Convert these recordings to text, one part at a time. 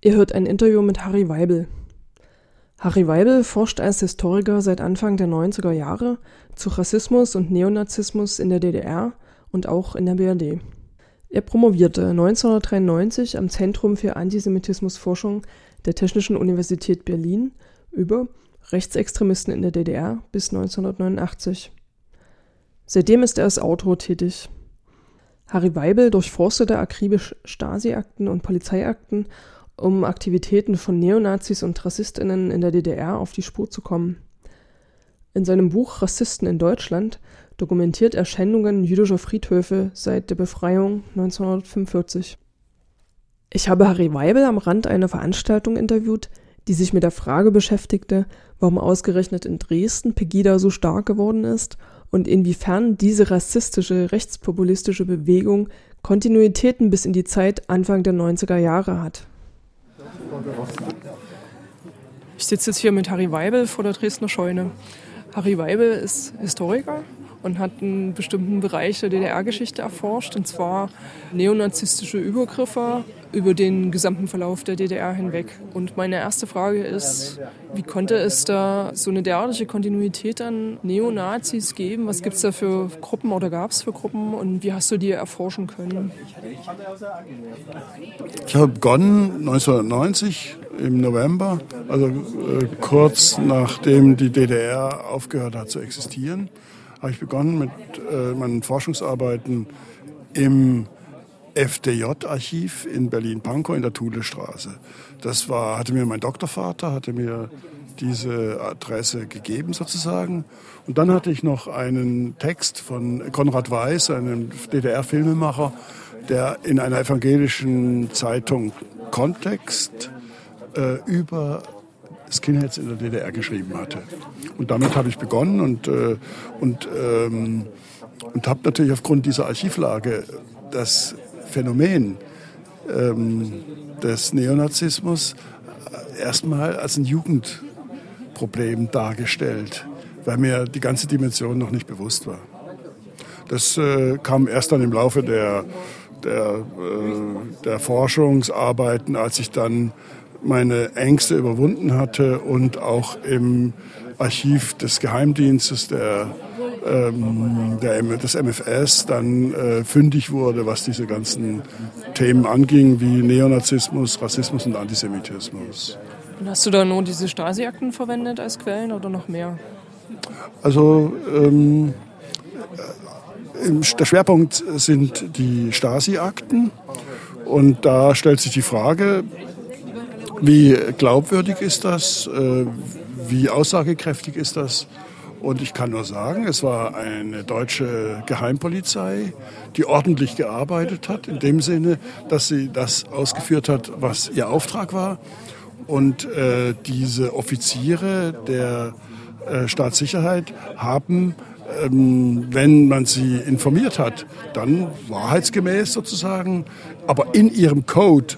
Ihr hört ein Interview mit Harry Weibel. Harry Weibel forscht als Historiker seit Anfang der 90er Jahre zu Rassismus und Neonazismus in der DDR und auch in der BRD. Er promovierte 1993 am Zentrum für Antisemitismusforschung der Technischen Universität Berlin über Rechtsextremisten in der DDR bis 1989. Seitdem ist er als Autor tätig. Harry Weibel durchforstete akribisch Stasi-Akten und Polizeiakten um Aktivitäten von Neonazis und Rassistinnen in der DDR auf die Spur zu kommen. In seinem Buch Rassisten in Deutschland dokumentiert er Schändungen jüdischer Friedhöfe seit der Befreiung 1945. Ich habe Harry Weibel am Rand einer Veranstaltung interviewt, die sich mit der Frage beschäftigte, warum ausgerechnet in Dresden Pegida so stark geworden ist und inwiefern diese rassistische, rechtspopulistische Bewegung Kontinuitäten bis in die Zeit Anfang der 90er Jahre hat. Ich sitze jetzt hier mit Harry Weibel vor der Dresdner Scheune. Harry Weibel ist Historiker und hat einen bestimmten Bereich der DDR-Geschichte erforscht, und zwar neonazistische Übergriffe über den gesamten Verlauf der DDR hinweg. Und meine erste Frage ist, wie konnte es da so eine derartige Kontinuität an Neonazis geben? Was gibt es da für Gruppen oder gab es für Gruppen und wie hast du die erforschen können? Ich habe begonnen 1990 im November, also äh, kurz nachdem die DDR aufgehört hat zu existieren habe ich begonnen mit äh, meinen Forschungsarbeiten im FDJ-Archiv in Berlin-Pankow in der Thulestraße. Das war, hatte mir mein Doktorvater, hatte mir diese Adresse gegeben sozusagen. Und dann hatte ich noch einen Text von Konrad Weiß, einem DDR-Filmemacher, der in einer evangelischen Zeitung Kontext äh, über Skinheads in der DDR geschrieben hatte. Und damit habe ich begonnen und, äh, und, ähm, und habe natürlich aufgrund dieser Archivlage das Phänomen ähm, des Neonazismus erstmal als ein Jugendproblem dargestellt, weil mir die ganze Dimension noch nicht bewusst war. Das äh, kam erst dann im Laufe der, der, äh, der Forschungsarbeiten, als ich dann meine Ängste überwunden hatte und auch im Archiv des Geheimdienstes der, ähm, der, des MFS dann äh, fündig wurde, was diese ganzen Themen anging, wie Neonazismus, Rassismus und Antisemitismus. Und hast du da nur diese Stasi-Akten verwendet als Quellen oder noch mehr? Also ähm, der Schwerpunkt sind die Stasi-Akten. Und da stellt sich die Frage, wie glaubwürdig ist das? Äh, wie aussagekräftig ist das? Und ich kann nur sagen, es war eine deutsche Geheimpolizei, die ordentlich gearbeitet hat, in dem Sinne, dass sie das ausgeführt hat, was ihr Auftrag war. Und äh, diese Offiziere der äh, Staatssicherheit haben, ähm, wenn man sie informiert hat, dann wahrheitsgemäß sozusagen, aber in ihrem Code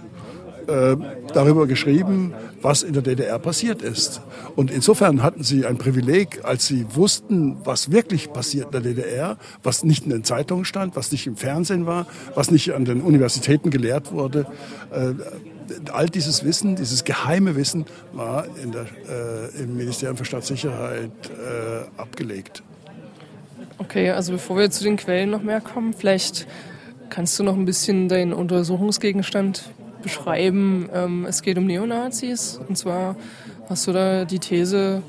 äh, darüber geschrieben, was in der DDR passiert ist. Und insofern hatten sie ein Privileg, als sie wussten, was wirklich passiert in der DDR, was nicht in den Zeitungen stand, was nicht im Fernsehen war, was nicht an den Universitäten gelehrt wurde. Äh, all dieses Wissen, dieses geheime Wissen war der, äh, im Ministerium für Staatssicherheit äh, abgelegt. Okay, also bevor wir zu den Quellen noch mehr kommen, vielleicht kannst du noch ein bisschen deinen Untersuchungsgegenstand beschreiben, ähm, es geht um Neonazis. Und zwar hast du da die These,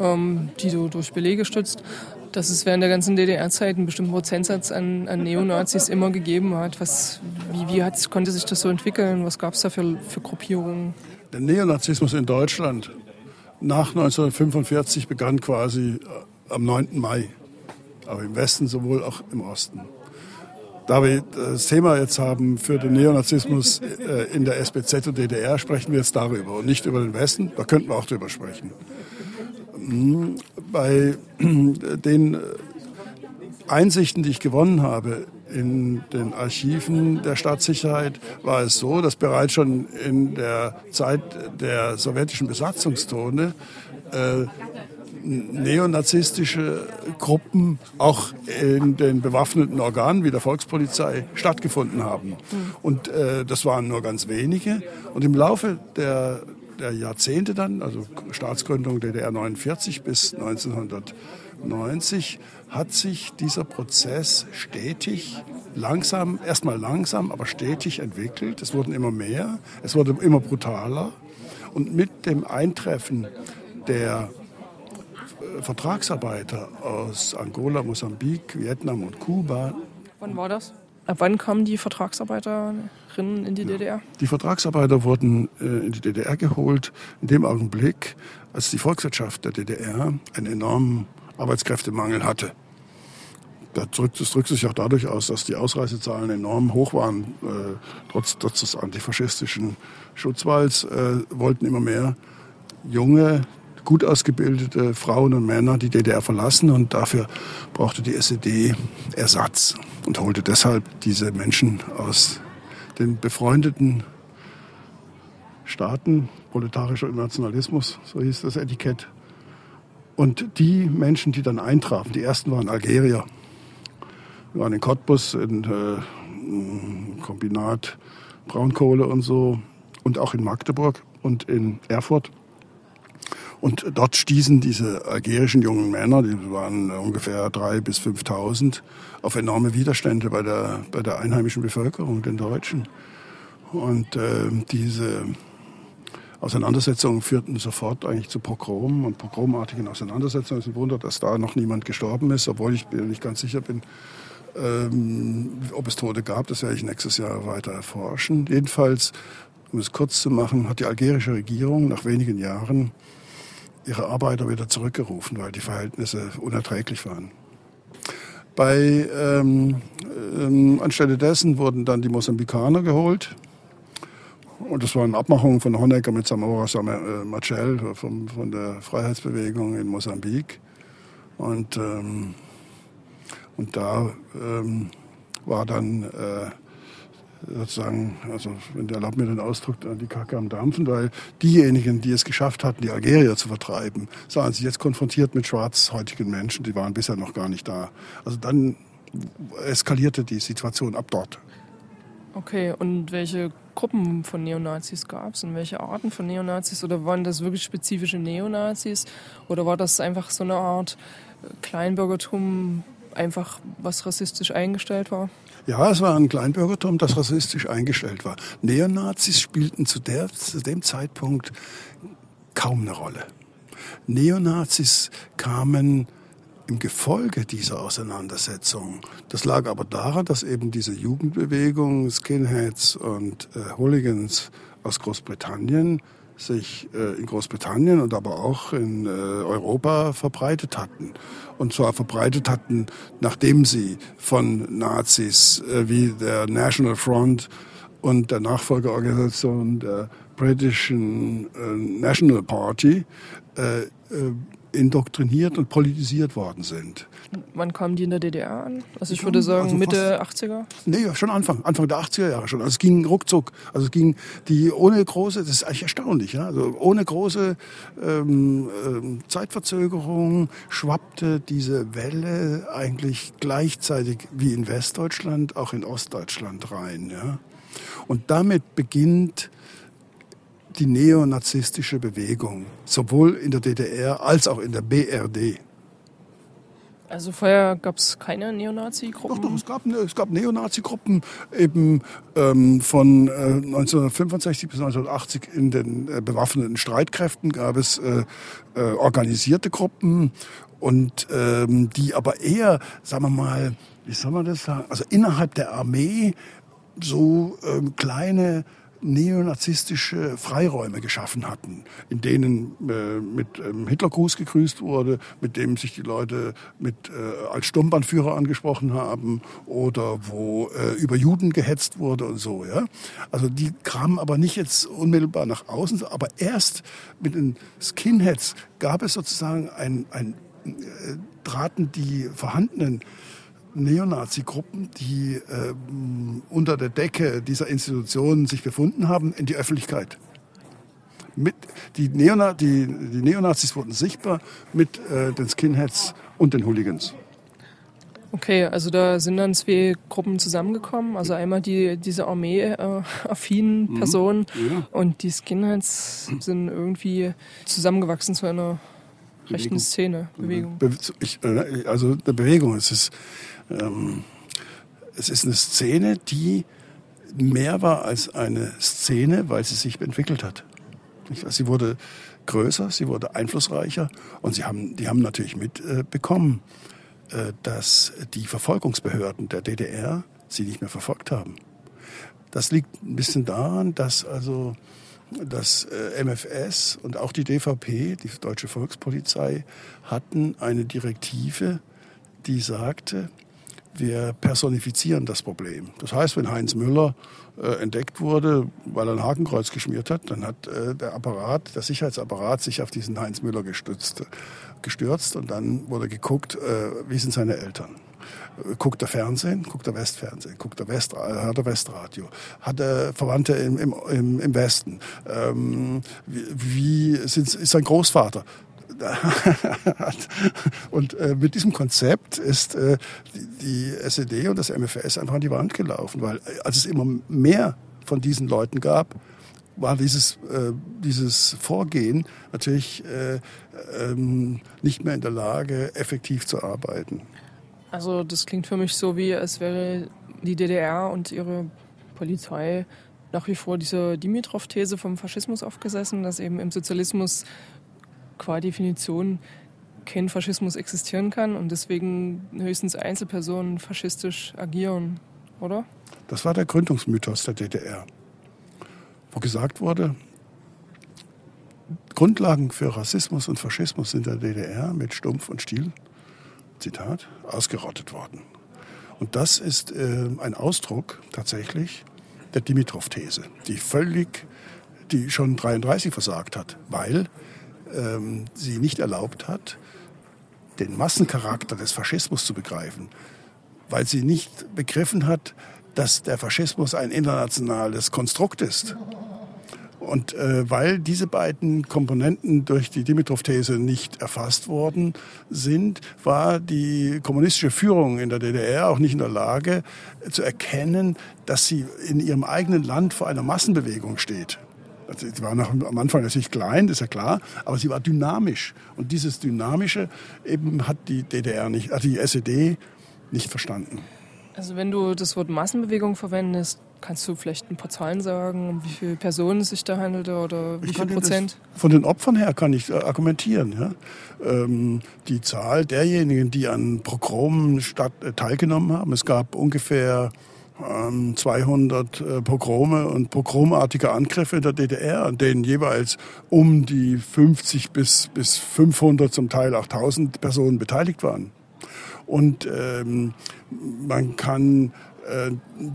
ähm, die du durch Belege stützt, dass es während der ganzen DDR-Zeit einen bestimmten Prozentsatz an, an Neonazis immer gegeben hat. Was, wie wie konnte sich das so entwickeln? Was gab es da für, für Gruppierungen? Der Neonazismus in Deutschland nach 1945 begann quasi äh, am 9. Mai. Aber im Westen sowohl auch im Osten. Da wir das Thema jetzt haben für den Neonazismus äh, in der SBZ und DDR, sprechen wir jetzt darüber und nicht über den Westen. Da könnten wir auch drüber sprechen. Hm, bei den Einsichten, die ich gewonnen habe in den Archiven der Staatssicherheit, war es so, dass bereits schon in der Zeit der sowjetischen Besatzungszone äh, neonazistische Gruppen auch in den bewaffneten Organen wie der Volkspolizei stattgefunden haben. Und äh, das waren nur ganz wenige. Und im Laufe der, der Jahrzehnte dann, also Staatsgründung DDR 49 bis 1990, hat sich dieser Prozess stetig, langsam, erstmal langsam, aber stetig entwickelt. Es wurden immer mehr, es wurde immer brutaler. Und mit dem Eintreffen der Vertragsarbeiter aus Angola, Mosambik, Vietnam und Kuba. Wann war das? Ab wann kamen die Vertragsarbeiterinnen in die ja. DDR? Die Vertragsarbeiter wurden äh, in die DDR geholt in dem Augenblick, als die Volkswirtschaft der DDR einen enormen Arbeitskräftemangel hatte. Das drückt, das drückt sich auch dadurch aus, dass die Ausreisezahlen enorm hoch waren. Äh, trotz, trotz des antifaschistischen Schutzwalls äh, wollten immer mehr junge gut ausgebildete Frauen und Männer die DDR verlassen und dafür brauchte die SED Ersatz und holte deshalb diese Menschen aus den befreundeten Staaten, proletarischer Nationalismus, so hieß das Etikett. Und die Menschen, die dann eintrafen, die ersten waren Algerier, wir waren in Cottbus, in äh, Kombinat Braunkohle und so, und auch in Magdeburg und in Erfurt. Und dort stießen diese algerischen jungen Männer, die waren ungefähr drei bis 5.000, auf enorme Widerstände bei der, bei der einheimischen Bevölkerung, den Deutschen. Und äh, diese Auseinandersetzungen führten sofort eigentlich zu Pogromen und pogromartigen Auseinandersetzungen. Es ist ein Wunder, dass da noch niemand gestorben ist, obwohl ich nicht ganz sicher bin, ähm, ob es Tote gab. Das werde ich nächstes Jahr weiter erforschen. Jedenfalls, um es kurz zu machen, hat die algerische Regierung nach wenigen Jahren ihre Arbeiter wieder zurückgerufen, weil die Verhältnisse unerträglich waren. Bei, ähm, ähm, anstelle dessen wurden dann die Mosambikaner geholt. Und das waren Abmachungen von Honecker mit Samora äh, Machel von, von der Freiheitsbewegung in Mosambik. Und, ähm, und da ähm, war dann äh, sozusagen, also wenn der erlaubt mir den Ausdruck, die Kacke am Dampfen, weil diejenigen, die es geschafft hatten, die Algerier zu vertreiben, sahen sich jetzt konfrontiert mit schwarzhäutigen Menschen, die waren bisher noch gar nicht da. Also dann eskalierte die Situation ab dort. Okay, und welche Gruppen von Neonazis gab es und welche Arten von Neonazis? Oder waren das wirklich spezifische Neonazis? Oder war das einfach so eine Art Kleinbürgertum, einfach was rassistisch eingestellt war? Ja, es war ein Kleinbürgertum, das rassistisch eingestellt war. Neonazis spielten zu, der, zu dem Zeitpunkt kaum eine Rolle. Neonazis kamen im Gefolge dieser Auseinandersetzung. Das lag aber daran, dass eben diese Jugendbewegung, Skinheads und äh, Hooligans aus Großbritannien sich äh, in Großbritannien und aber auch in äh, Europa verbreitet hatten. Und zwar verbreitet hatten, nachdem sie von Nazis äh, wie der National Front und der Nachfolgeorganisation der British National Party indoktriniert und politisiert worden sind. Wann kamen die in der DDR an? Also ich würde sagen also Mitte 80er? Nee, schon Anfang, Anfang der 80er Jahre schon. Also es ging ruckzuck. Also es ging die ohne große, das ist eigentlich erstaunlich, ja? also ohne große ähm, ähm, Zeitverzögerung schwappte diese Welle eigentlich gleichzeitig wie in Westdeutschland auch in Ostdeutschland rein. Ja? Und damit beginnt die neonazistische Bewegung, sowohl in der DDR als auch in der BRD. Also vorher gab es keine Neonazi-Gruppen? Doch, doch, es gab, es gab Neonazi-Gruppen eben ähm, von äh, 1965 bis 1980 in den äh, bewaffneten Streitkräften gab es äh, äh, organisierte Gruppen und ähm, die aber eher, sagen wir mal, wie soll man das sagen, also innerhalb der Armee so ähm, kleine neonazistische Freiräume geschaffen hatten, in denen äh, mit ähm, Hitlergruß gegrüßt wurde, mit dem sich die Leute mit, äh, als Sturmbannführer angesprochen haben oder wo äh, über Juden gehetzt wurde und so. Ja? Also die kamen aber nicht jetzt unmittelbar nach außen, aber erst mit den Skinheads gab es sozusagen ein, ein äh, traten die vorhandenen Neonazi-Gruppen, die äh, unter der Decke dieser Institutionen sich befunden haben, in die Öffentlichkeit. mit, die, Neona, die, die Neonazis wurden sichtbar mit äh, den Skinheads und den Hooligans. Okay, also da sind dann zwei Gruppen zusammengekommen. Also einmal die, diese Armee-affinen mhm. Personen ja. und die Skinheads sind irgendwie zusammengewachsen zu einer rechten Szene, Bewegung. Äh, also eine Bewegung, es ist, ähm, es ist eine Szene, die mehr war als eine Szene, weil sie sich entwickelt hat. Sie wurde größer, sie wurde einflussreicher und sie haben, die haben natürlich mitbekommen, äh, dass die Verfolgungsbehörden der DDR sie nicht mehr verfolgt haben. Das liegt ein bisschen daran, dass also das äh, MFS und auch die DVP, die Deutsche Volkspolizei, hatten eine Direktive, die sagte, wir personifizieren das Problem. Das heißt, wenn Heinz Müller äh, entdeckt wurde, weil er ein Hakenkreuz geschmiert hat, dann hat äh, der Apparat, der Sicherheitsapparat sich auf diesen Heinz Müller gestützt, gestürzt und dann wurde geguckt, äh, wie sind seine Eltern. Guckt er Fernsehen, guckt er Westfernsehen, guckt er West, hat er Westradio, hat er Verwandte im, im, im Westen, ähm, wie, wie sind, ist sein Großvater, und äh, mit diesem Konzept ist äh, die, die SED und das MFS einfach an die Wand gelaufen, weil äh, als es immer mehr von diesen Leuten gab, war dieses, äh, dieses Vorgehen natürlich äh, ähm, nicht mehr in der Lage, effektiv zu arbeiten. Also das klingt für mich so, wie als wäre die DDR und ihre Polizei nach wie vor dieser Dimitrov-These vom Faschismus aufgesessen, dass eben im Sozialismus qua Definition kein Faschismus existieren kann und deswegen höchstens Einzelpersonen faschistisch agieren, oder? Das war der Gründungsmythos der DDR, wo gesagt wurde, Grundlagen für Rassismus und Faschismus in der DDR mit Stumpf und Stiel, Zitat, ausgerottet worden. Und das ist äh, ein Ausdruck tatsächlich der Dimitrov-These, die völlig, die schon 33 versagt hat, weil ähm, sie nicht erlaubt hat, den Massencharakter des Faschismus zu begreifen, weil sie nicht begriffen hat, dass der Faschismus ein internationales Konstrukt ist. Und äh, weil diese beiden Komponenten durch die Dimitrov-These nicht erfasst worden sind, war die kommunistische Führung in der DDR auch nicht in der Lage zu erkennen, dass sie in ihrem eigenen Land vor einer Massenbewegung steht. Also sie war noch am Anfang natürlich klein, das ist ja klar, aber sie war dynamisch. Und dieses Dynamische eben hat die DDR nicht, also die SED nicht verstanden. Also wenn du das Wort Massenbewegung verwendest, kannst du vielleicht ein paar Zahlen sagen, um wie viele Personen es sich da handelte oder wie viel Prozent? Von den Opfern her kann ich äh, argumentieren. Ja? Ähm, die Zahl derjenigen, die an Pogromen statt, äh, teilgenommen haben, es gab ungefähr 200 ähm, äh, Pogrome und pogromartige Angriffe in der DDR, an denen jeweils um die 50 bis, bis 500, zum Teil auch 1000 Personen beteiligt waren. Und ähm, man kann äh,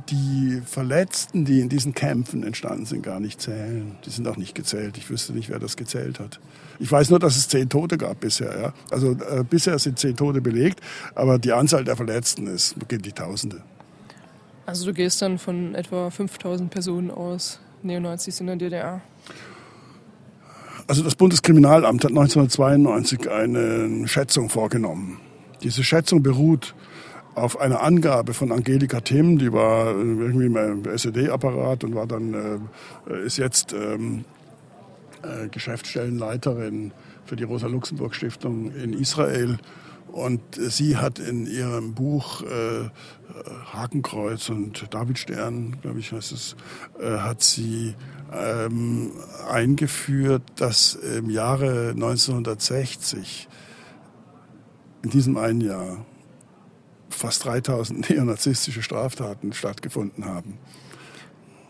die Verletzten, die in diesen Kämpfen entstanden sind, gar nicht zählen. Die sind auch nicht gezählt. Ich wüsste nicht, wer das gezählt hat. Ich weiß nur, dass es zehn Tote gab bisher. Ja? Also äh, bisher sind zehn Tote belegt, aber die Anzahl der Verletzten ist, geht die Tausende. Also du gehst dann von etwa 5000 Personen aus, Neonazis in der DDR? Also das Bundeskriminalamt hat 1992 eine Schätzung vorgenommen. Diese Schätzung beruht auf einer Angabe von Angelika Timm, die war irgendwie im SED-Apparat und war dann, äh, ist jetzt ähm, äh, Geschäftsstellenleiterin für die Rosa-Luxemburg-Stiftung in Israel und sie hat in ihrem Buch äh, Hakenkreuz und Davidstern, glaube ich, heißt es, äh, hat sie ähm, eingeführt, dass im Jahre 1960, in diesem einen Jahr, fast 3000 neonazistische Straftaten stattgefunden haben.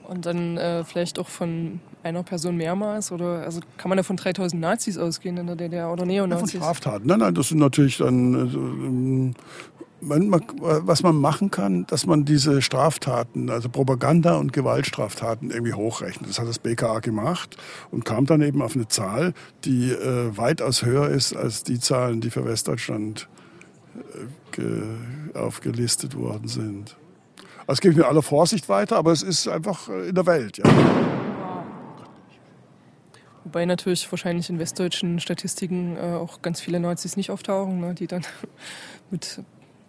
Und dann äh, vielleicht auch von einer Person mehrmals? Oder also kann man da von 3000 Nazis ausgehen in der DDR oder Neonazis? Ja, von Straftaten. Nein, nein, das sind natürlich dann. Also, ähm, man, was man machen kann, dass man diese Straftaten, also Propaganda- und Gewaltstraftaten irgendwie hochrechnet. Das hat das BKA gemacht und kam dann eben auf eine Zahl, die äh, weitaus höher ist als die Zahlen, die für Westdeutschland äh, aufgelistet worden sind. Das gebe ich mit aller Vorsicht weiter, aber es ist einfach äh, in der Welt. Ja. Wobei natürlich wahrscheinlich in westdeutschen Statistiken äh, auch ganz viele Nazis nicht auftauchen, ne, die dann mit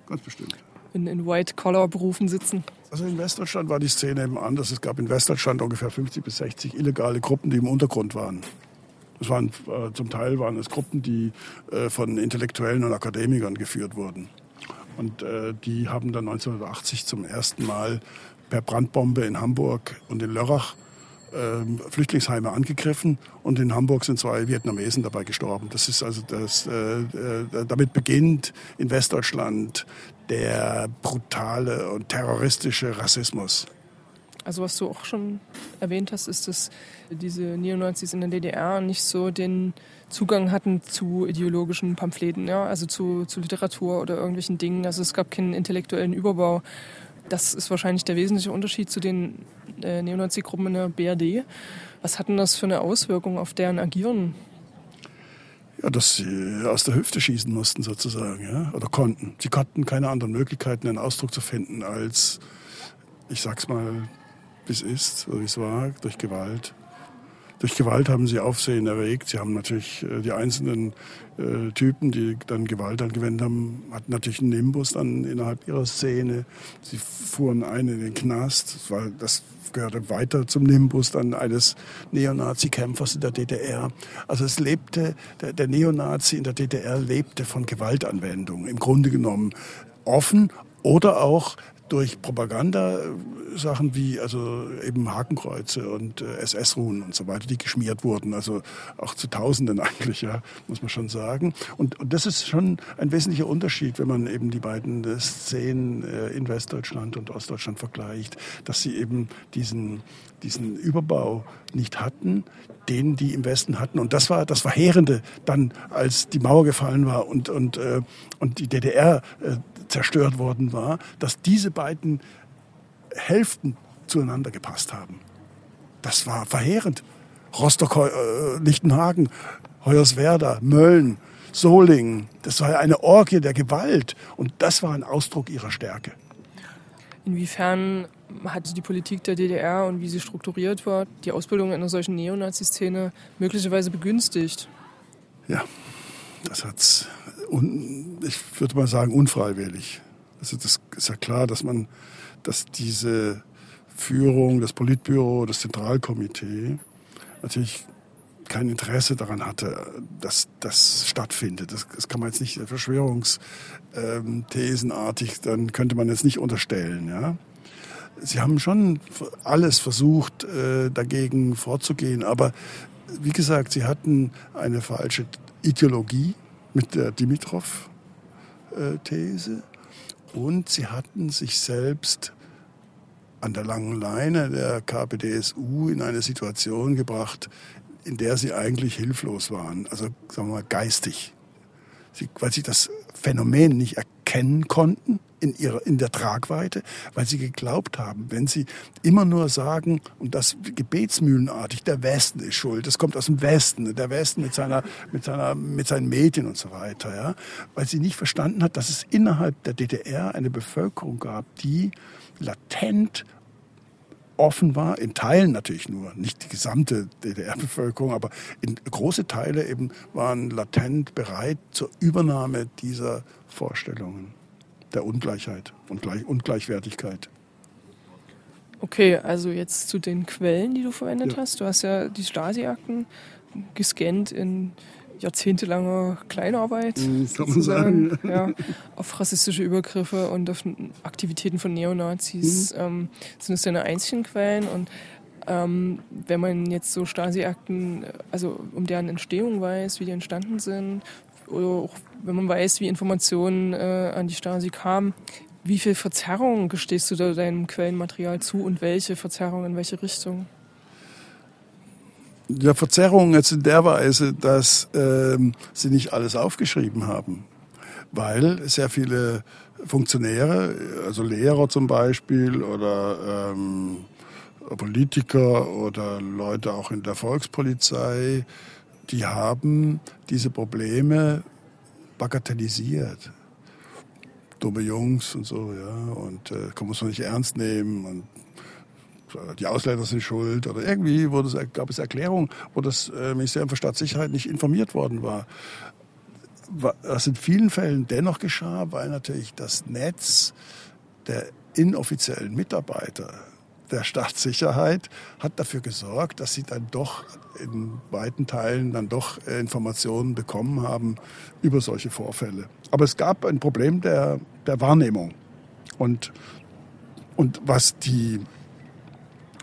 ganz bestimmt. in, in White-Collar-Berufen sitzen. Also in Westdeutschland war die Szene eben anders. Es gab in Westdeutschland ungefähr 50 bis 60 illegale Gruppen, die im Untergrund waren. Das waren, äh, zum Teil waren es Gruppen, die äh, von Intellektuellen und Akademikern geführt wurden. Und äh, die haben dann 1980 zum ersten Mal per Brandbombe in Hamburg und in Lörrach ähm, Flüchtlingsheime angegriffen und in Hamburg sind zwei Vietnamesen dabei gestorben. Das ist also das, äh, äh, damit beginnt in Westdeutschland der brutale und terroristische Rassismus. Also was du auch schon erwähnt hast, ist, dass diese Neonazis in der DDR nicht so den Zugang hatten zu ideologischen Pamphleten, ja, also zu, zu Literatur oder irgendwelchen Dingen. Also es gab keinen intellektuellen Überbau. Das ist wahrscheinlich der wesentliche Unterschied zu den äh, Neonazi-Gruppen in der BRD. Was hat denn das für eine Auswirkung auf deren Agieren? Ja, dass sie aus der Hüfte schießen mussten sozusagen, ja, oder konnten. Sie hatten keine anderen Möglichkeiten, einen Ausdruck zu finden als, ich sag's mal, es ist, wie es war, durch Gewalt. Durch Gewalt haben sie Aufsehen erregt. Sie haben natürlich äh, die einzelnen äh, Typen, die dann Gewalt angewendet haben, hatten natürlich einen Nimbus dann innerhalb ihrer Szene. Sie fuhren einen in den Knast. War, das gehörte weiter zum Nimbus dann eines Neonazi-Kämpfers in der DDR. Also es lebte, der, der Neonazi in der DDR lebte von Gewaltanwendung. Im Grunde genommen offen oder auch durch Propagandasachen wie also eben Hakenkreuze und äh, SS-Ruhen und so weiter, die geschmiert wurden, also auch zu Tausenden eigentlich, ja, muss man schon sagen. Und, und das ist schon ein wesentlicher Unterschied, wenn man eben die beiden äh, Szenen äh, in Westdeutschland und Ostdeutschland vergleicht, dass sie eben diesen diesen Überbau nicht hatten, den die im Westen hatten. Und das war das Verheerende dann, als die Mauer gefallen war und, und, äh, und die DDR äh, zerstört worden war, dass diese beiden Hälften zueinander gepasst haben. Das war verheerend. Rostock, äh, Lichtenhagen, Hoyerswerda, Mölln, Solingen, das war eine Orgie der Gewalt und das war ein Ausdruck ihrer Stärke. Inwiefern hat die Politik der DDR und wie sie strukturiert war, die Ausbildung einer solchen Neonazi-Szene möglicherweise begünstigt? Ja, das hat ich würde mal sagen, unfreiwillig. Also das ist ja klar, dass man, dass diese Führung, das Politbüro, das Zentralkomitee natürlich kein Interesse daran hatte, dass das stattfindet. Das, das kann man jetzt nicht Verschwörungsthesenartig, dann könnte man jetzt nicht unterstellen. Ja? Sie haben schon alles versucht, äh, dagegen vorzugehen, aber wie gesagt, sie hatten eine falsche Ideologie mit der Dimitrov-These. Und sie hatten sich selbst an der langen Leine der KPDSU in eine Situation gebracht, in der sie eigentlich hilflos waren, also sagen wir mal geistig, sie, weil sie das Phänomen nicht erkennen konnten in, ihrer, in der Tragweite, weil sie geglaubt haben, wenn sie immer nur sagen, und das gebetsmühlenartig, der Westen ist schuld, das kommt aus dem Westen, der Westen mit, seiner, mit, seiner, mit seinen Medien und so weiter, ja, weil sie nicht verstanden hat, dass es innerhalb der DDR eine Bevölkerung gab, die latent offen war, in Teilen natürlich nur, nicht die gesamte DDR-Bevölkerung, aber in große Teile eben waren latent bereit zur Übernahme dieser Vorstellungen der Ungleichheit und Gleich Ungleichwertigkeit. Okay, also jetzt zu den Quellen, die du verwendet ja. hast. Du hast ja die Stasi-Akten gescannt in jahrzehntelanger Kleinarbeit, mhm, kann man sagen. Ja, auf rassistische Übergriffe und auf Aktivitäten von Neonazis mhm. ähm, sind es deine einzigen Quellen und ähm, wenn man jetzt so Stasi-Akten, also um deren Entstehung weiß, wie die entstanden sind, oder auch wenn man weiß, wie Informationen äh, an die Stasi kamen, wie viel Verzerrung gestehst du da deinem Quellenmaterial zu und welche Verzerrung in welche Richtung? Ja, Verzerrung jetzt in der Weise, dass ähm, sie nicht alles aufgeschrieben haben, weil sehr viele Funktionäre, also Lehrer zum Beispiel oder ähm, Politiker oder Leute auch in der Volkspolizei, die haben diese Probleme bagatellisiert. Dumme Jungs und so, ja, und äh, kann man es nicht ernst nehmen und die Ausländer sind schuld oder irgendwie wurde es, gab es Erklärungen, wo das äh, Ministerium für Staatssicherheit nicht informiert worden war. Was in vielen Fällen dennoch geschah, weil natürlich das Netz der inoffiziellen Mitarbeiter der Staatssicherheit hat dafür gesorgt, dass sie dann doch in weiten Teilen dann doch äh, Informationen bekommen haben über solche Vorfälle. Aber es gab ein Problem der, der Wahrnehmung. Und, und was die,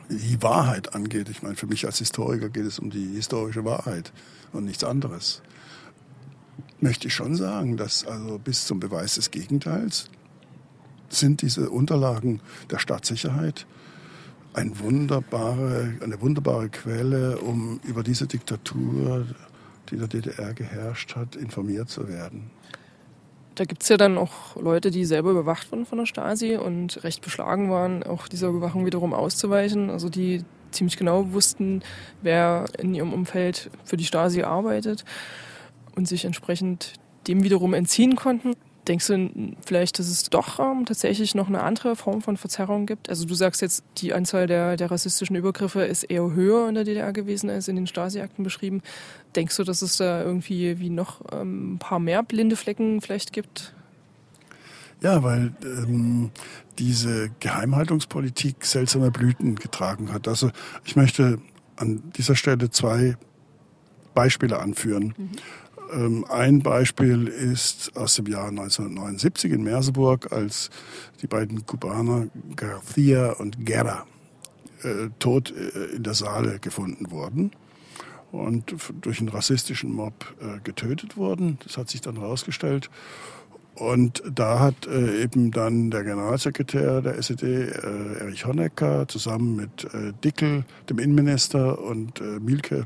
die Wahrheit angeht, ich meine, für mich als Historiker geht es um die historische Wahrheit und nichts anderes, möchte ich schon sagen, dass also bis zum Beweis des Gegenteils sind diese Unterlagen der Staatssicherheit ein wunderbare, eine wunderbare Quelle, um über diese Diktatur, die in der DDR geherrscht hat, informiert zu werden. Da gibt es ja dann auch Leute, die selber überwacht wurden von der Stasi und recht beschlagen waren, auch dieser Überwachung wiederum auszuweichen. Also die ziemlich genau wussten, wer in ihrem Umfeld für die Stasi arbeitet und sich entsprechend dem wiederum entziehen konnten. Denkst du vielleicht, dass es doch ähm, tatsächlich noch eine andere Form von Verzerrung gibt? Also du sagst jetzt, die Anzahl der, der rassistischen Übergriffe ist eher höher in der DDR gewesen als in den Stasi-Akten beschrieben. Denkst du, dass es da irgendwie wie noch ähm, ein paar mehr blinde Flecken vielleicht gibt? Ja, weil ähm, diese Geheimhaltungspolitik seltsame Blüten getragen hat. Also ich möchte an dieser Stelle zwei Beispiele anführen. Mhm. Ähm, ein Beispiel ist aus dem Jahr 1979 in Merseburg, als die beiden Kubaner Garcia und Guerra äh, tot äh, in der Saale gefunden wurden und durch einen rassistischen Mob äh, getötet wurden. Das hat sich dann herausgestellt. Und da hat äh, eben dann der Generalsekretär der SED, äh, Erich Honecker, zusammen mit äh, Dickel, dem Innenminister, und Mielke,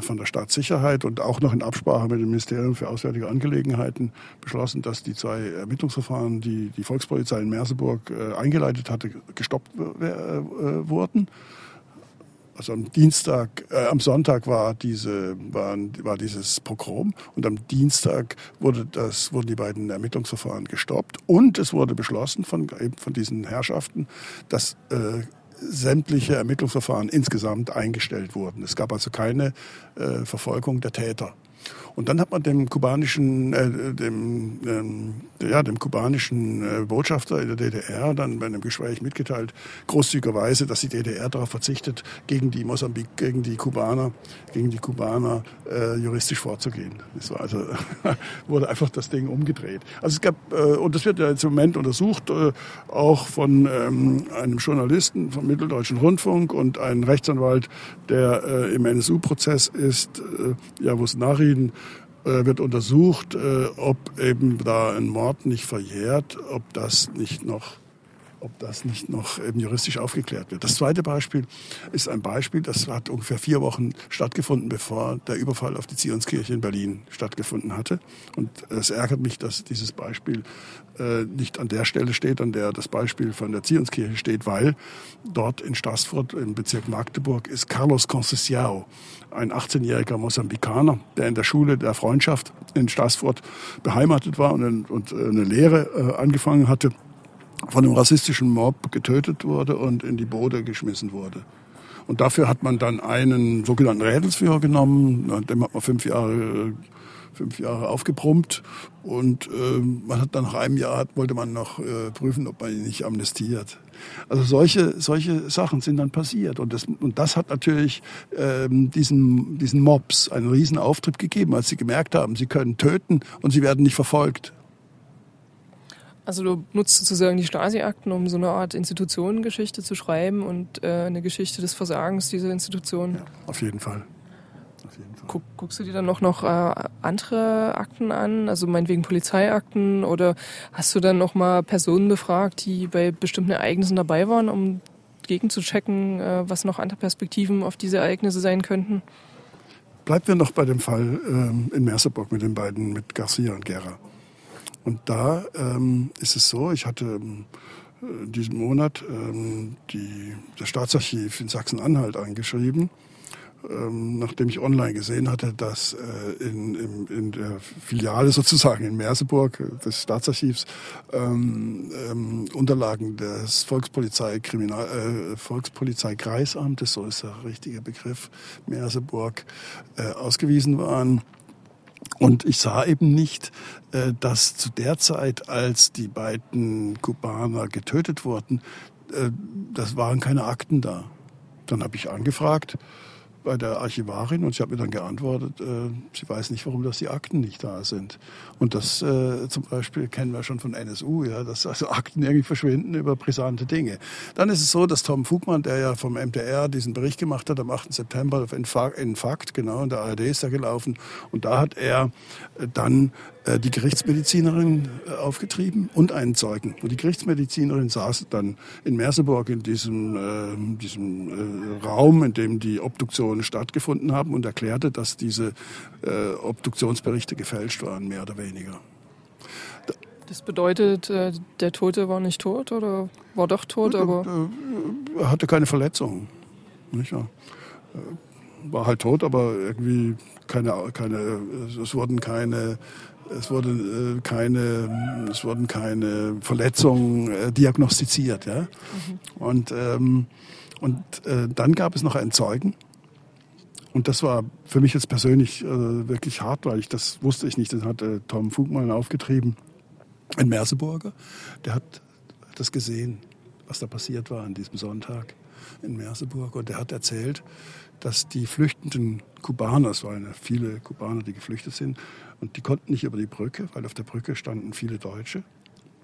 von der Staatssicherheit und auch noch in Absprache mit dem Ministerium für Auswärtige Angelegenheiten beschlossen, dass die zwei Ermittlungsverfahren, die die Volkspolizei in Merseburg äh, eingeleitet hatte, gestoppt äh, wurden. Also am Dienstag, äh, am Sonntag war diese war, war dieses Pogrom und am Dienstag wurde das wurden die beiden Ermittlungsverfahren gestoppt und es wurde beschlossen von von diesen Herrschaften, dass äh, sämtliche Ermittlungsverfahren insgesamt eingestellt wurden. Es gab also keine äh, Verfolgung der Täter. Und dann hat man dem kubanischen, äh, dem, ähm, ja, dem kubanischen äh, Botschafter in der DDR dann bei einem Gespräch mitgeteilt, großzügigerweise, dass die DDR darauf verzichtet, gegen die Mosambik, gegen die Kubaner, gegen die Kubaner äh, juristisch vorzugehen. Das war also wurde einfach das Ding umgedreht. Also es gab äh, und das wird ja jetzt im Moment untersucht, äh, auch von ähm, einem Journalisten vom Mitteldeutschen Rundfunk und einem Rechtsanwalt, der äh, im NSU-Prozess ist, äh, ja, wo es Nachrichten äh, wird untersucht, äh, ob eben da ein Mord nicht verjährt, ob das nicht noch ob das nicht noch eben juristisch aufgeklärt wird. Das zweite Beispiel ist ein Beispiel, das hat ungefähr vier Wochen stattgefunden, bevor der Überfall auf die Zionskirche in Berlin stattgefunden hatte. Und es ärgert mich, dass dieses Beispiel äh, nicht an der Stelle steht, an der das Beispiel von der Zionskirche steht, weil dort in Stassfurt im Bezirk Magdeburg ist Carlos Conceição, ein 18-jähriger Mosambikaner, der in der Schule der Freundschaft in Stassfurt beheimatet war und, und äh, eine Lehre äh, angefangen hatte von einem rassistischen Mob getötet wurde und in die Bode geschmissen wurde. Und dafür hat man dann einen sogenannten Rädelsführer genommen, dem hat man fünf Jahre, fünf Jahre aufgebrummt und äh, man hat dann nach einem Jahr wollte man noch äh, prüfen, ob man ihn nicht amnestiert. Also solche solche Sachen sind dann passiert und das und das hat natürlich ähm, diesen diesen Mobs einen riesen Auftrieb gegeben, als sie gemerkt haben, sie können töten und sie werden nicht verfolgt. Also du nutzt sozusagen die Stasi-Akten, um so eine Art Institutionengeschichte zu schreiben und äh, eine Geschichte des Versagens dieser Institutionen. Ja, auf jeden Fall. Guck, guckst du dir dann noch, noch äh, andere Akten an, also meinetwegen Polizeiakten oder hast du dann noch mal Personen befragt, die bei bestimmten Ereignissen dabei waren, um gegenzuchecken, äh, was noch andere Perspektiven auf diese Ereignisse sein könnten? Bleiben wir noch bei dem Fall ähm, in Merseburg mit den beiden, mit Garcia und Gera. Und da ähm, ist es so, ich hatte ähm, diesen Monat ähm, die, das Staatsarchiv in Sachsen-Anhalt eingeschrieben, ähm, nachdem ich online gesehen hatte, dass äh, in, in, in, der Filiale sozusagen in Merseburg äh, des Staatsarchivs ähm, ähm, Unterlagen des Volkspolizei Kriminal, äh, Volkspolizeikreisamtes, so ist der richtige Begriff, Merseburg, äh, ausgewiesen waren. Und ich sah eben nicht, äh, dass zu der Zeit, als die beiden Kubaner getötet wurden, äh, das waren keine Akten da. Dann habe ich angefragt, bei der Archivarin und sie hat mir dann geantwortet, äh, sie weiß nicht, warum das die Akten nicht da sind. Und das äh, zum Beispiel kennen wir schon von NSU, ja, dass also Akten irgendwie verschwinden über brisante Dinge. Dann ist es so, dass Tom Fugmann, der ja vom MDR diesen Bericht gemacht hat am 8. September auf Infakt, genau, in der ARD ist er gelaufen, und da hat er äh, dann die Gerichtsmedizinerin äh, aufgetrieben und einen Zeugen. Und die Gerichtsmedizinerin saß dann in Merseburg in diesem, äh, diesem äh, Raum, in dem die Obduktionen stattgefunden haben und erklärte, dass diese äh, Obduktionsberichte gefälscht waren, mehr oder weniger. Das bedeutet, äh, der Tote war nicht tot oder war doch tot, aber. Er hatte keine Verletzungen. Nicht wahr? War halt tot, aber irgendwie keine, keine, es wurden keine es, wurde, äh, keine, es wurden keine Verletzungen äh, diagnostiziert. Ja? Mhm. Und, ähm, und äh, dann gab es noch einen Zeugen. Und das war für mich jetzt persönlich äh, wirklich hart, weil ich das wusste ich nicht. Das hatte Tom Fugmann aufgetrieben, ein Merseburger. Der hat das gesehen, was da passiert war an diesem Sonntag in Merseburg. Und der hat erzählt, dass die flüchtenden Kubaner, es waren ja viele Kubaner, die geflüchtet sind, und die konnten nicht über die Brücke, weil auf der Brücke standen viele Deutsche,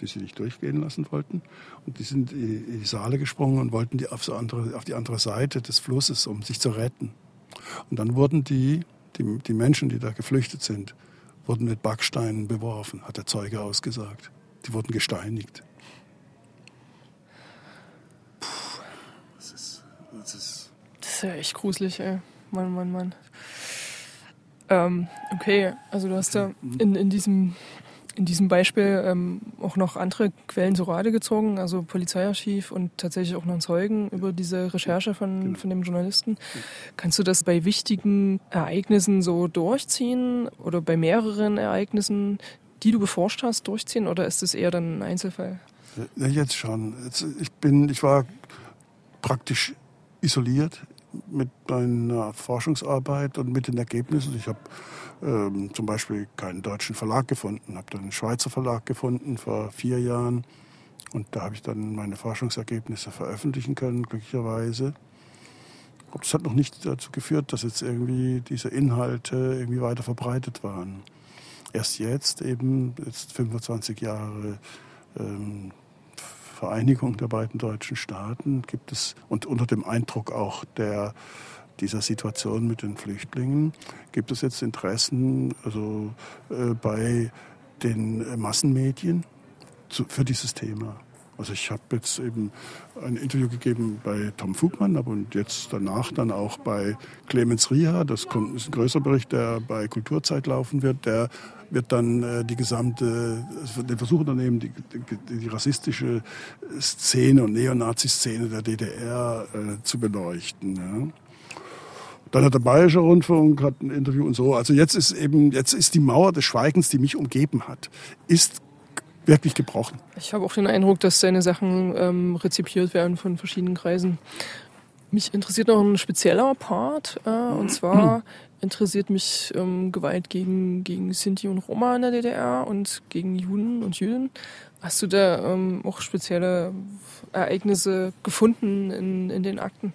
die sie nicht durchgehen lassen wollten. Und die sind in die Saale gesprungen und wollten die auf, so andere, auf die andere Seite des Flusses, um sich zu retten. Und dann wurden die, die, die Menschen, die da geflüchtet sind, wurden mit Backsteinen beworfen, hat der Zeuge ausgesagt. Die wurden gesteinigt. Puh, das ist, das ist, ist ja echt gruselig, ey. Mann, Mann, Mann. Ähm, okay, also du hast da in, in diesem in diesem Beispiel ähm, auch noch andere Quellen zu Rate gezogen, also Polizeiarchiv und tatsächlich auch noch Zeugen über diese Recherche von, genau. von dem Journalisten. Kannst du das bei wichtigen Ereignissen so durchziehen oder bei mehreren Ereignissen, die du beforscht hast, durchziehen oder ist es eher dann ein Einzelfall? Ja, jetzt schon. Ich bin, ich war praktisch isoliert mit meiner Forschungsarbeit und mit den Ergebnissen. Ich habe ähm, zum Beispiel keinen deutschen Verlag gefunden, habe dann einen Schweizer Verlag gefunden vor vier Jahren und da habe ich dann meine Forschungsergebnisse veröffentlichen können, glücklicherweise. Aber das hat noch nicht dazu geführt, dass jetzt irgendwie diese Inhalte irgendwie weiter verbreitet waren. Erst jetzt, eben jetzt 25 Jahre ähm, Vereinigung der beiden deutschen Staaten gibt es, und unter dem Eindruck auch der, dieser Situation mit den Flüchtlingen, gibt es jetzt Interessen also, äh, bei den Massenmedien zu, für dieses Thema. Also ich habe jetzt eben ein Interview gegeben bei Tom Fugmann, und jetzt danach dann auch bei Clemens Rieha. Das kommt, ist ein größerer Bericht, der bei Kulturzeit laufen wird. Der wird dann äh, die gesamte, den Versuch unternehmen, die, die, die rassistische Szene und Neonazi-Szene der DDR äh, zu beleuchten. Ja. Dann hat der Bayerische Rundfunk hat ein Interview und so. Also jetzt ist eben, jetzt ist die Mauer des Schweigens, die mich umgeben hat, ist wirklich gebrochen. Ich habe auch den Eindruck, dass seine Sachen ähm, rezipiert werden von verschiedenen Kreisen. Mich interessiert noch ein spezieller Part, äh, und zwar interessiert mich ähm, Gewalt gegen, gegen Sinti und Roma in der DDR und gegen Juden und Jüdinnen. Hast du da ähm, auch spezielle Ereignisse gefunden in, in den Akten?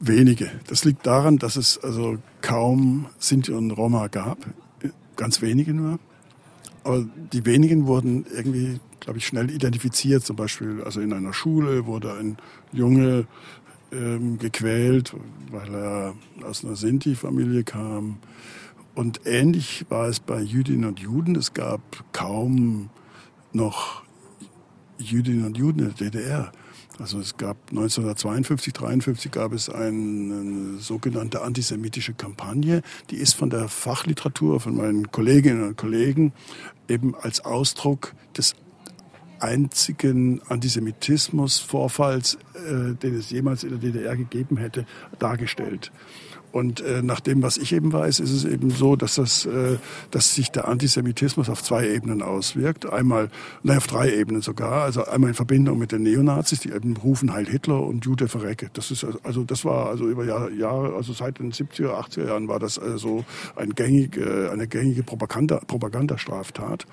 Wenige. Das liegt daran, dass es also kaum Sinti und Roma gab. Ganz wenige nur. Aber die wenigen wurden irgendwie, glaube ich, schnell identifiziert. Zum Beispiel, also in einer Schule wurde ein Junge ähm, gequält, weil er aus einer Sinti-Familie kam. Und ähnlich war es bei Jüdinnen und Juden. Es gab kaum noch Jüdinnen und Juden in der DDR. Also es gab 1952, 53 gab es eine, sogenannte antisemitische Kampagne. Die ist von der Fachliteratur, von meinen Kolleginnen und Kollegen eben als Ausdruck des einzigen Antisemitismusvorfalls, äh, den es jemals in der DDR gegeben hätte, dargestellt. Und äh, nach dem, was ich eben weiß, ist es eben so, dass, das, äh, dass sich der Antisemitismus auf zwei Ebenen auswirkt. Einmal, nein, auf drei Ebenen sogar. Also einmal in Verbindung mit den Neonazis, die eben rufen Heil Hitler und Jude verrecke. Das ist also das war also über Jahre, also seit den 70er, 80er Jahren war das also ein gängig, äh, eine gängige Propaganda, Propagandastraftat.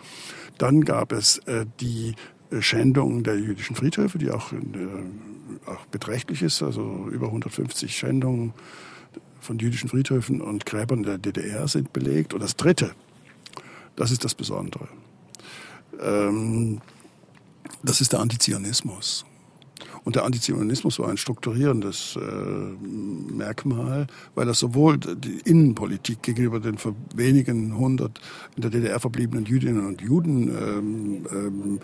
Dann gab es äh, die Schändung der jüdischen Friedhöfe, die auch, äh, auch beträchtlich ist, also über 150 Schändungen von jüdischen Friedhöfen und Gräbern der DDR sind belegt. Und das Dritte, das ist das Besondere, ähm, das ist der Antizionismus. Und der Antizionismus war ein strukturierendes äh, Merkmal, weil das sowohl die Innenpolitik gegenüber den wenigen hundert in der DDR verbliebenen Jüdinnen und Juden ähm, ähm,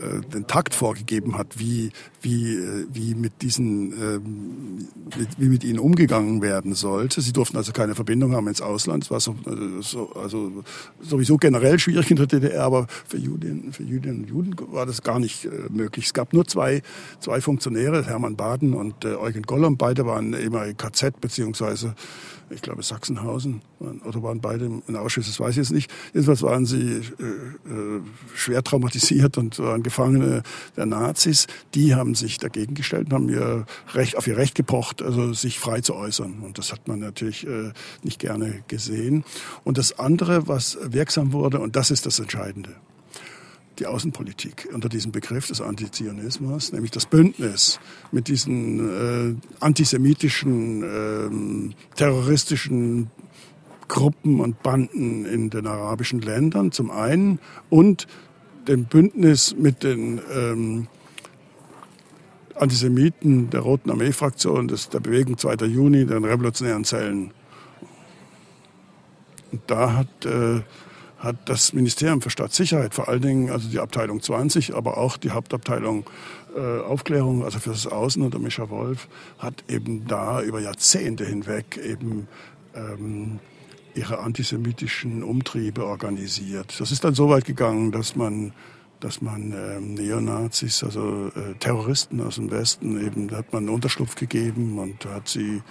äh, den Takt vorgegeben hat, wie, wie, äh, wie, mit diesen, ähm, wie mit ihnen umgegangen werden sollte. Sie durften also keine Verbindung haben ins Ausland. Es war so, äh, so, also sowieso generell schwierig in der DDR, aber für Juden, für Jüdinnen und Juden war das gar nicht möglich. Es gab nur zwei, zwei Funktionäre, Hermann Baden und Eugen Gollum. Beide waren ehemalige KZ beziehungsweise ich glaube Sachsenhausen, oder waren beide in Auschwitz, das weiß ich jetzt nicht. Jedenfalls waren sie äh, äh, schwer traumatisiert und waren Gefangene der Nazis. Die haben sich dagegen gestellt und haben ihr Recht, auf ihr Recht gepocht, also sich frei zu äußern. Und das hat man natürlich äh, nicht gerne gesehen. Und das andere, was wirksam wurde, und das ist das Entscheidende, die Außenpolitik unter diesem Begriff des Antizionismus, nämlich das Bündnis mit diesen äh, antisemitischen, äh, terroristischen Gruppen und Banden in den arabischen Ländern zum einen und dem Bündnis mit den ähm, Antisemiten der Roten Armee-Fraktion der Bewegung 2. Juni, den revolutionären Zellen. Und da hat äh, hat das Ministerium für Staatssicherheit, vor allen Dingen also die Abteilung 20, aber auch die Hauptabteilung äh, Aufklärung, also für das Außen unter Mischa Wolf, hat eben da über Jahrzehnte hinweg eben ähm, ihre antisemitischen Umtriebe organisiert. Das ist dann so weit gegangen, dass man dass man ähm, Neonazis, also äh, Terroristen aus dem Westen, eben da hat man einen Unterschlupf gegeben und hat sie,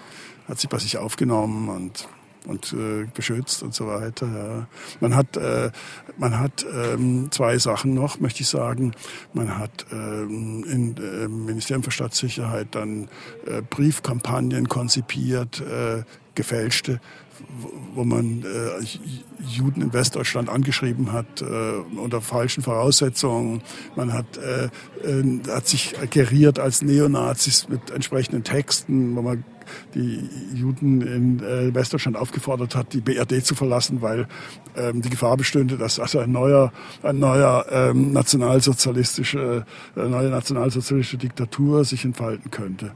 hat sie bei sich aufgenommen und und äh, beschützt und so weiter. Ja. Man hat, äh, man hat ähm, zwei Sachen noch, möchte ich sagen. Man hat ähm, im äh, Ministerium für Staatssicherheit dann äh, Briefkampagnen konzipiert, äh, gefälschte, wo man äh, Juden in Westdeutschland angeschrieben hat äh, unter falschen Voraussetzungen. Man hat, äh, äh, hat sich geriert als Neonazis mit entsprechenden Texten, wo man die Juden in äh, Westdeutschland aufgefordert hat, die BRD zu verlassen, weil ähm, die Gefahr bestünde, dass also ein neuer, ein neuer ähm, nationalsozialistische, äh, neue nationalsozialistische Diktatur sich entfalten könnte.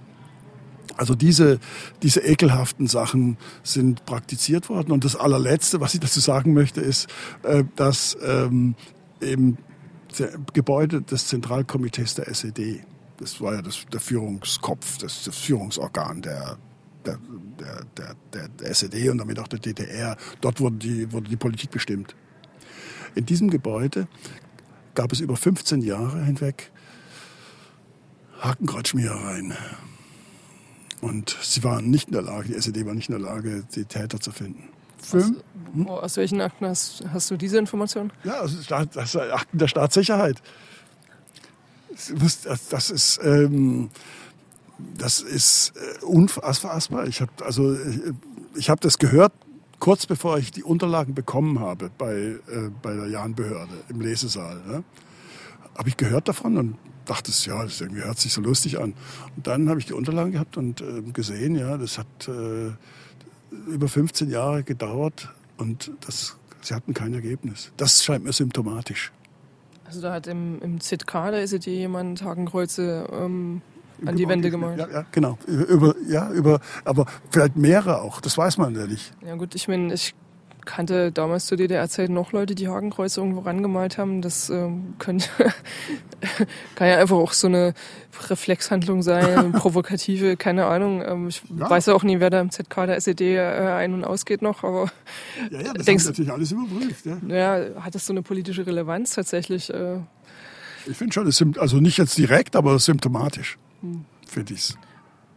Also diese, diese ekelhaften Sachen sind praktiziert worden. Und das allerletzte, was ich dazu sagen möchte, ist, äh, dass ähm, eben Gebäude des Zentralkomitees der SED das war ja das, der Führungskopf, das, das Führungsorgan der, der, der, der, der SED und damit auch der DDR. Dort wurde die, wurde die Politik bestimmt. In diesem Gebäude gab es über 15 Jahre hinweg Hakenkreuzschmierereien. Und sie waren nicht in der Lage, die SED war nicht in der Lage, die Täter zu finden. Aus, hm? aus welchen Akten hast, hast, du diese Information? Ja, aus Akten der Staatssicherheit das ist, ähm, das ist äh, unfassbar. Ich habe also äh, ich habe das gehört kurz bevor ich die Unterlagen bekommen habe bei, äh, bei der Jahnbehörde im Lesesaal. Ne? Habe ich gehört davon und dachte, ja, das irgendwie hört sich so lustig an. Und dann habe ich die Unterlagen gehabt und äh, gesehen, ja, das hat äh, über 15 Jahre gedauert und das, sie hatten kein Ergebnis. Das scheint mir symptomatisch. Also da hat im, im ZK, da ist jetzt jemand Hakenkreuze ähm, an die Wände gemalt. Ja, ja, genau. Über, ja, über, aber vielleicht mehrere auch, das weiß man ja nicht. Ja gut, ich meine, ich kannte damals zur DDR-Zeit noch Leute, die Hakenkreuze irgendwo rangemalt haben. Das ähm, könnte, kann ja einfach auch so eine Reflexhandlung sein, provokative, keine Ahnung. Ähm, ich ja. weiß ja auch nie, wer da im ZK der SED äh, ein- und ausgeht noch, aber ja, ja, das denkst, natürlich alles überprüft. Ja. ja, hat das so eine politische Relevanz tatsächlich? Äh, Ich finde schon, es also nicht jetzt direkt, aber symptomatisch, hm. finde ich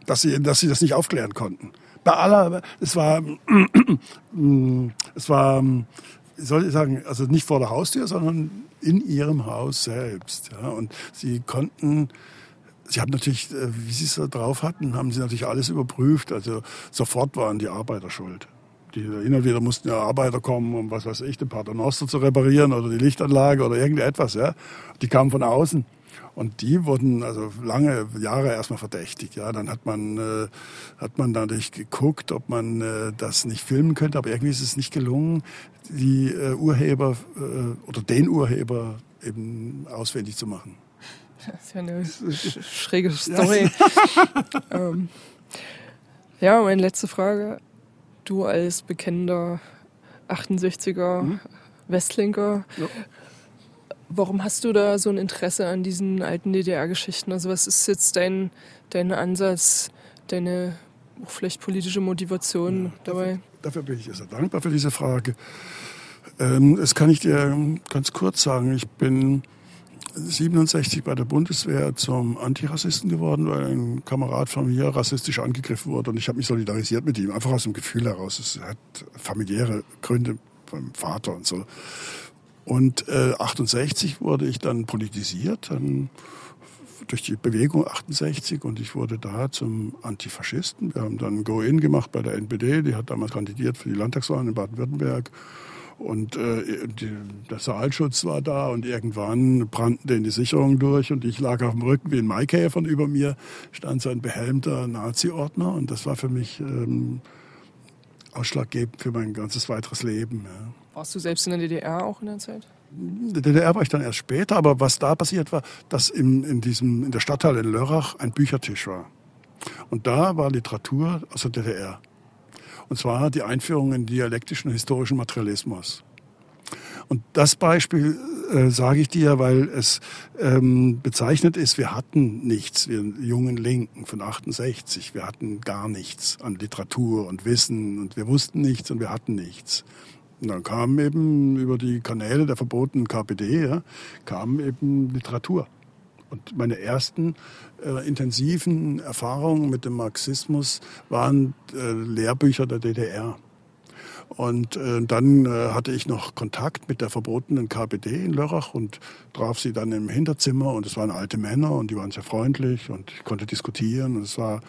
dass sie, dass sie das nicht aufklären konnten. Bei aller, es war, es war, soll ich sagen, also nicht vor der Haustür, sondern in ihrem Haus selbst. Ja. Und sie konnten, sie haben natürlich, äh, wie sie es da drauf hatten, haben sie natürlich alles überprüft. Also sofort waren die Arbeiter schuld. Die, hin und wieder mussten ja Arbeiter kommen, um was weiß ich, den Paternoster zu reparieren oder die Lichtanlage oder irgendetwas. Ja. Die kamen von außen. Und die wurden also lange Jahre erstmal verdächtigt. Ja, dann hat man äh, hat man dadurch geguckt, ob man äh, das nicht filmen könnte, aber irgendwie ist es nicht gelungen, die äh, Urheber äh, oder den Urheber eben ausfindig zu machen. Das ist ja eine sch schräge Story. ähm, ja, meine letzte Frage. Du als bekennender 68er hm? Westlinker, ja. Warum hast du da so ein Interesse an diesen alten DDR-Geschichten? Also was ist jetzt dein, dein Ansatz, deine auch vielleicht politische Motivation ja, dabei? Dafür, dafür, bin ich sehr dankbar für diese Frage. Ähm, das kann ich dir ganz kurz sagen. Ich bin 67 bei der Bundeswehr zum Antirassisten geworden, weil ein Kamerad von mir rassistisch angegriffen wurde und ich habe mich solidarisiert mit ihm, einfach aus dem Gefühl heraus. Es hat familiäre Gründe beim Vater und so. Und äh, 68 wurde ich dann politisiert, dann durch die Bewegung 68 und ich wurde da zum Antifaschisten. Wir haben dann Go-In gemacht bei der NPD, die hat damals kandidiert für die Landtagswahlen in Baden-Württemberg. Und äh, die, der Saalschutz war da und irgendwann brannten denen die Sicherungen durch und ich lag auf dem Rücken wie ein Maikäfer und über mir stand so ein behelmter Nazi-Ordner und das war für mich ähm, ausschlaggebend für mein ganzes weiteres Leben. Ja. Warst du selbst in der DDR auch in der Zeit? In der DDR war ich dann erst später, aber was da passiert war, dass in, in, diesem, in der Stadthalle in Lörrach ein Büchertisch war. Und da war Literatur aus der DDR. Und zwar die Einführung in dialektischen historischen Materialismus. Und das Beispiel äh, sage ich dir, weil es ähm, bezeichnet ist, wir hatten nichts, wir jungen Linken von 68, wir hatten gar nichts an Literatur und Wissen und wir wussten nichts und wir hatten nichts. Und dann kam eben über die Kanäle der verbotenen KPD, ja, kam eben Literatur. Und meine ersten äh, intensiven Erfahrungen mit dem Marxismus waren äh, Lehrbücher der DDR. Und äh, dann äh, hatte ich noch Kontakt mit der verbotenen KPD in Lörrach und traf sie dann im Hinterzimmer und es waren alte Männer und die waren sehr freundlich und ich konnte diskutieren und es war,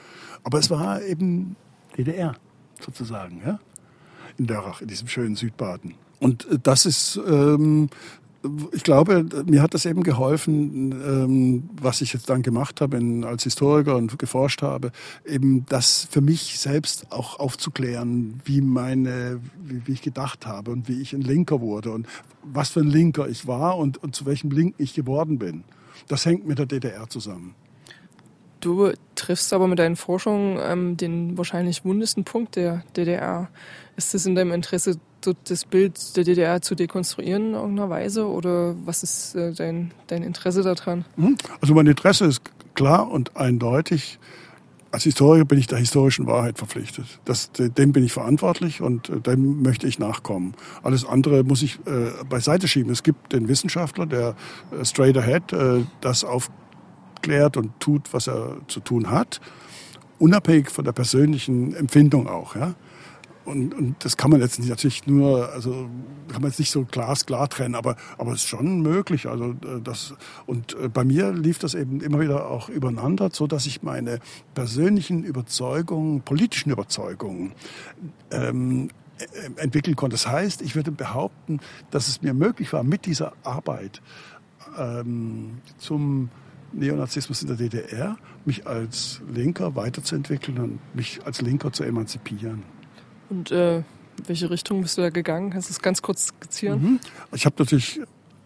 aber es war eben DDR sozusagen, ja in Lörrach, in diesem schönen Südbaden. Und äh, das ist, ähm, ich glaube, mir hat das eben geholfen, ähm, was ich jetzt dann gemacht habe als Historiker und geforscht habe, eben das für mich selbst auch aufzuklären, wie meine, wie, ich gedacht habe und wie ich ein Linker wurde und was für ein Linker ich war und, und zu welchem Link ich geworden bin. Das hängt mit der DDR zusammen. Du triffst aber mit deinen Forschungen ähm, den wahrscheinlich wundesten Punkt der DDR. Ist es in deinem Interesse, das Bild der DDR zu dekonstruieren in irgendeiner Weise? Oder was ist äh, dein, dein Interesse daran? Mhm. Also mein Interesse ist klar und eindeutig. Als Historiker bin ich der historischen Wahrheit verpflichtet. Das, dem bin ich verantwortlich und äh, dem möchte ich nachkommen. Alles andere muss ich äh, beiseite schieben. Es gibt den Wissenschaftler, der äh, straight ahead äh, das auf klärt und tut, was er zu tun hat, unabhängig von der persönlichen Empfindung auch. Ja? Und, und das kann man jetzt natürlich nur, also kann man jetzt nicht so glasklar trennen, aber, aber es ist schon möglich. Also äh, das, und äh, bei mir lief das eben immer wieder auch übereinander, so dass ich meine persönlichen Überzeugungen, politischen Überzeugungen ähm, äh, entwickeln konnte. Das heißt, ich würde behaupten, dass es mir möglich war, mit dieser Arbeit ähm, zum Neonazismus in der DDR, mich als Linker weiterzuentwickeln und mich als Linker zu emanzipieren. Und äh, welche Richtung bist du da gegangen? Kannst du es ganz kurz skizzieren? Mhm. Ich habe natürlich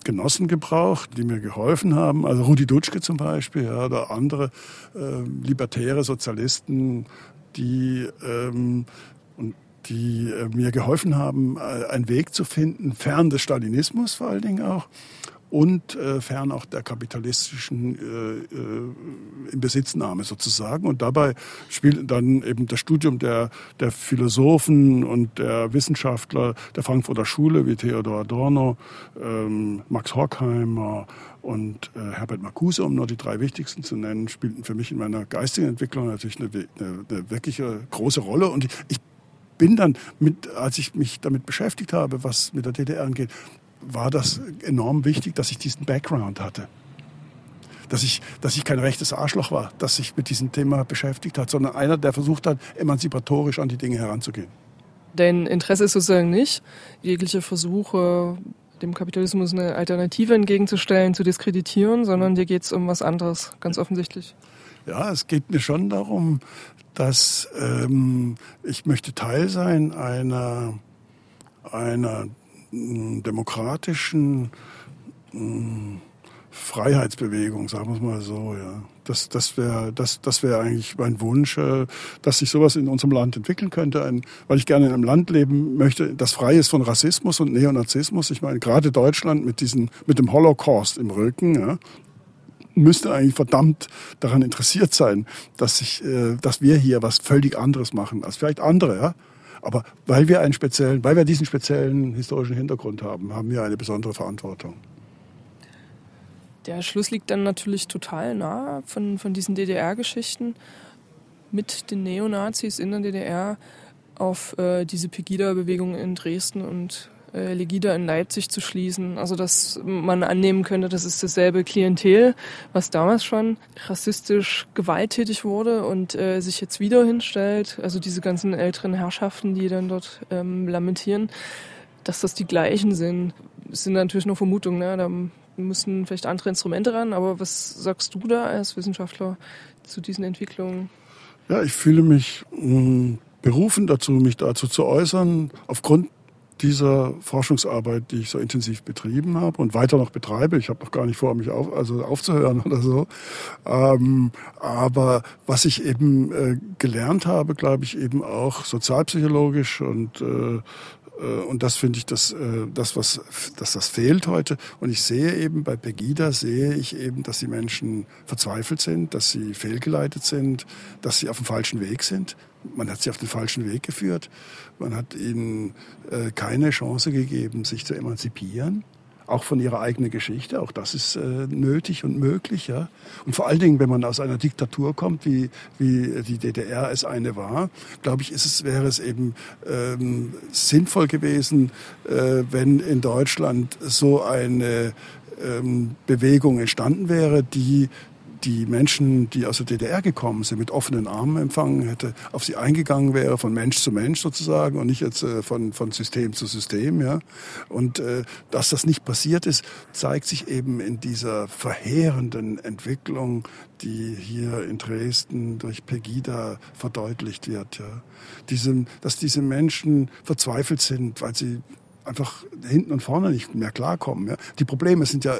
Genossen gebraucht, die mir geholfen haben. Also Rudi Dutschke zum Beispiel, ja, oder andere äh, libertäre Sozialisten, die ähm, und die äh, mir geholfen haben, äh, einen Weg zu finden, fern des Stalinismus vor allen Dingen auch, und äh, fern auch der kapitalistischen äh, äh, Inbesitznahme sozusagen. Und dabei spielt dann eben das Studium der, der Philosophen und der Wissenschaftler der Frankfurter Schule wie Theodor Adorno, ähm, Max Horkheimer und äh, Herbert Marcuse, um nur die drei wichtigsten zu nennen, spielten für mich in meiner geistigen Entwicklung natürlich eine, eine, eine wirkliche große Rolle. Und ich bin dann, mit, als ich mich damit beschäftigt habe, was mit der DDR angeht, war das enorm wichtig, dass ich diesen Background hatte. Dass ich, dass ich kein rechtes Arschloch war, das sich mit diesem Thema beschäftigt hat, sondern einer, der versucht hat, emanzipatorisch an die Dinge heranzugehen. Dein Interesse ist sozusagen nicht, jegliche Versuche, dem Kapitalismus eine Alternative entgegenzustellen, zu diskreditieren, sondern dir geht es um was anderes, ganz offensichtlich. Ja, es geht mir schon darum, dass ähm, ich möchte Teil sein einer, einer demokratischen Freiheitsbewegung, sagen wir es mal so, ja. Das, das wäre das, das wär eigentlich mein Wunsch, äh, dass sich sowas in unserem Land entwickeln könnte, ein, weil ich gerne in einem Land leben möchte, das frei ist von Rassismus und Neonazismus. Ich meine, gerade Deutschland mit, diesen, mit dem Holocaust im Rücken, ja, müsste eigentlich verdammt daran interessiert sein, dass, sich, äh, dass wir hier was völlig anderes machen als vielleicht andere. Ja? Aber weil wir einen speziellen, weil wir diesen speziellen historischen Hintergrund haben, haben wir eine besondere Verantwortung. Der Schluss liegt dann natürlich total nah von, von diesen DDR-Geschichten mit den Neonazis in der DDR auf äh, diese Pegida-Bewegung in Dresden und äh, Legida in Leipzig zu schließen. Also dass man annehmen könnte, das ist dasselbe Klientel, was damals schon rassistisch gewalttätig wurde und äh, sich jetzt wieder hinstellt. Also diese ganzen älteren Herrschaften, die dann dort ähm, lamentieren, dass das die gleichen sind. Das sind natürlich nur Vermutungen. Ne? Da müssen vielleicht andere Instrumente ran. Aber was sagst du da als Wissenschaftler zu diesen Entwicklungen? Ja, ich fühle mich mm, berufen dazu, mich dazu zu äußern, aufgrund dieser Forschungsarbeit, die ich so intensiv betrieben habe und weiter noch betreibe. Ich habe noch gar nicht vor, mich auf, also aufzuhören oder so. Ähm, aber was ich eben äh, gelernt habe, glaube ich, eben auch sozialpsychologisch und äh, und das finde ich, dass, äh, das, was, dass das fehlt heute. Und ich sehe eben bei Pegida, sehe ich eben, dass die Menschen verzweifelt sind, dass sie fehlgeleitet sind, dass sie auf dem falschen Weg sind. Man hat sie auf den falschen Weg geführt. Man hat ihnen äh, keine Chance gegeben, sich zu emanzipieren auch von ihrer eigenen Geschichte. Auch das ist äh, nötig und möglich. Ja? Und vor allen Dingen, wenn man aus einer Diktatur kommt, wie, wie die DDR es eine war, glaube ich, ist es, wäre es eben ähm, sinnvoll gewesen, äh, wenn in Deutschland so eine ähm, Bewegung entstanden wäre, die die Menschen, die aus der DDR gekommen sind, mit offenen Armen empfangen hätte, auf sie eingegangen wäre, von Mensch zu Mensch sozusagen und nicht jetzt äh, von, von System zu System. Ja. Und äh, dass das nicht passiert ist, zeigt sich eben in dieser verheerenden Entwicklung, die hier in Dresden durch Pegida verdeutlicht wird. Ja. Diese, dass diese Menschen verzweifelt sind, weil sie einfach hinten und vorne nicht mehr klarkommen. Ja. Die Probleme sind ja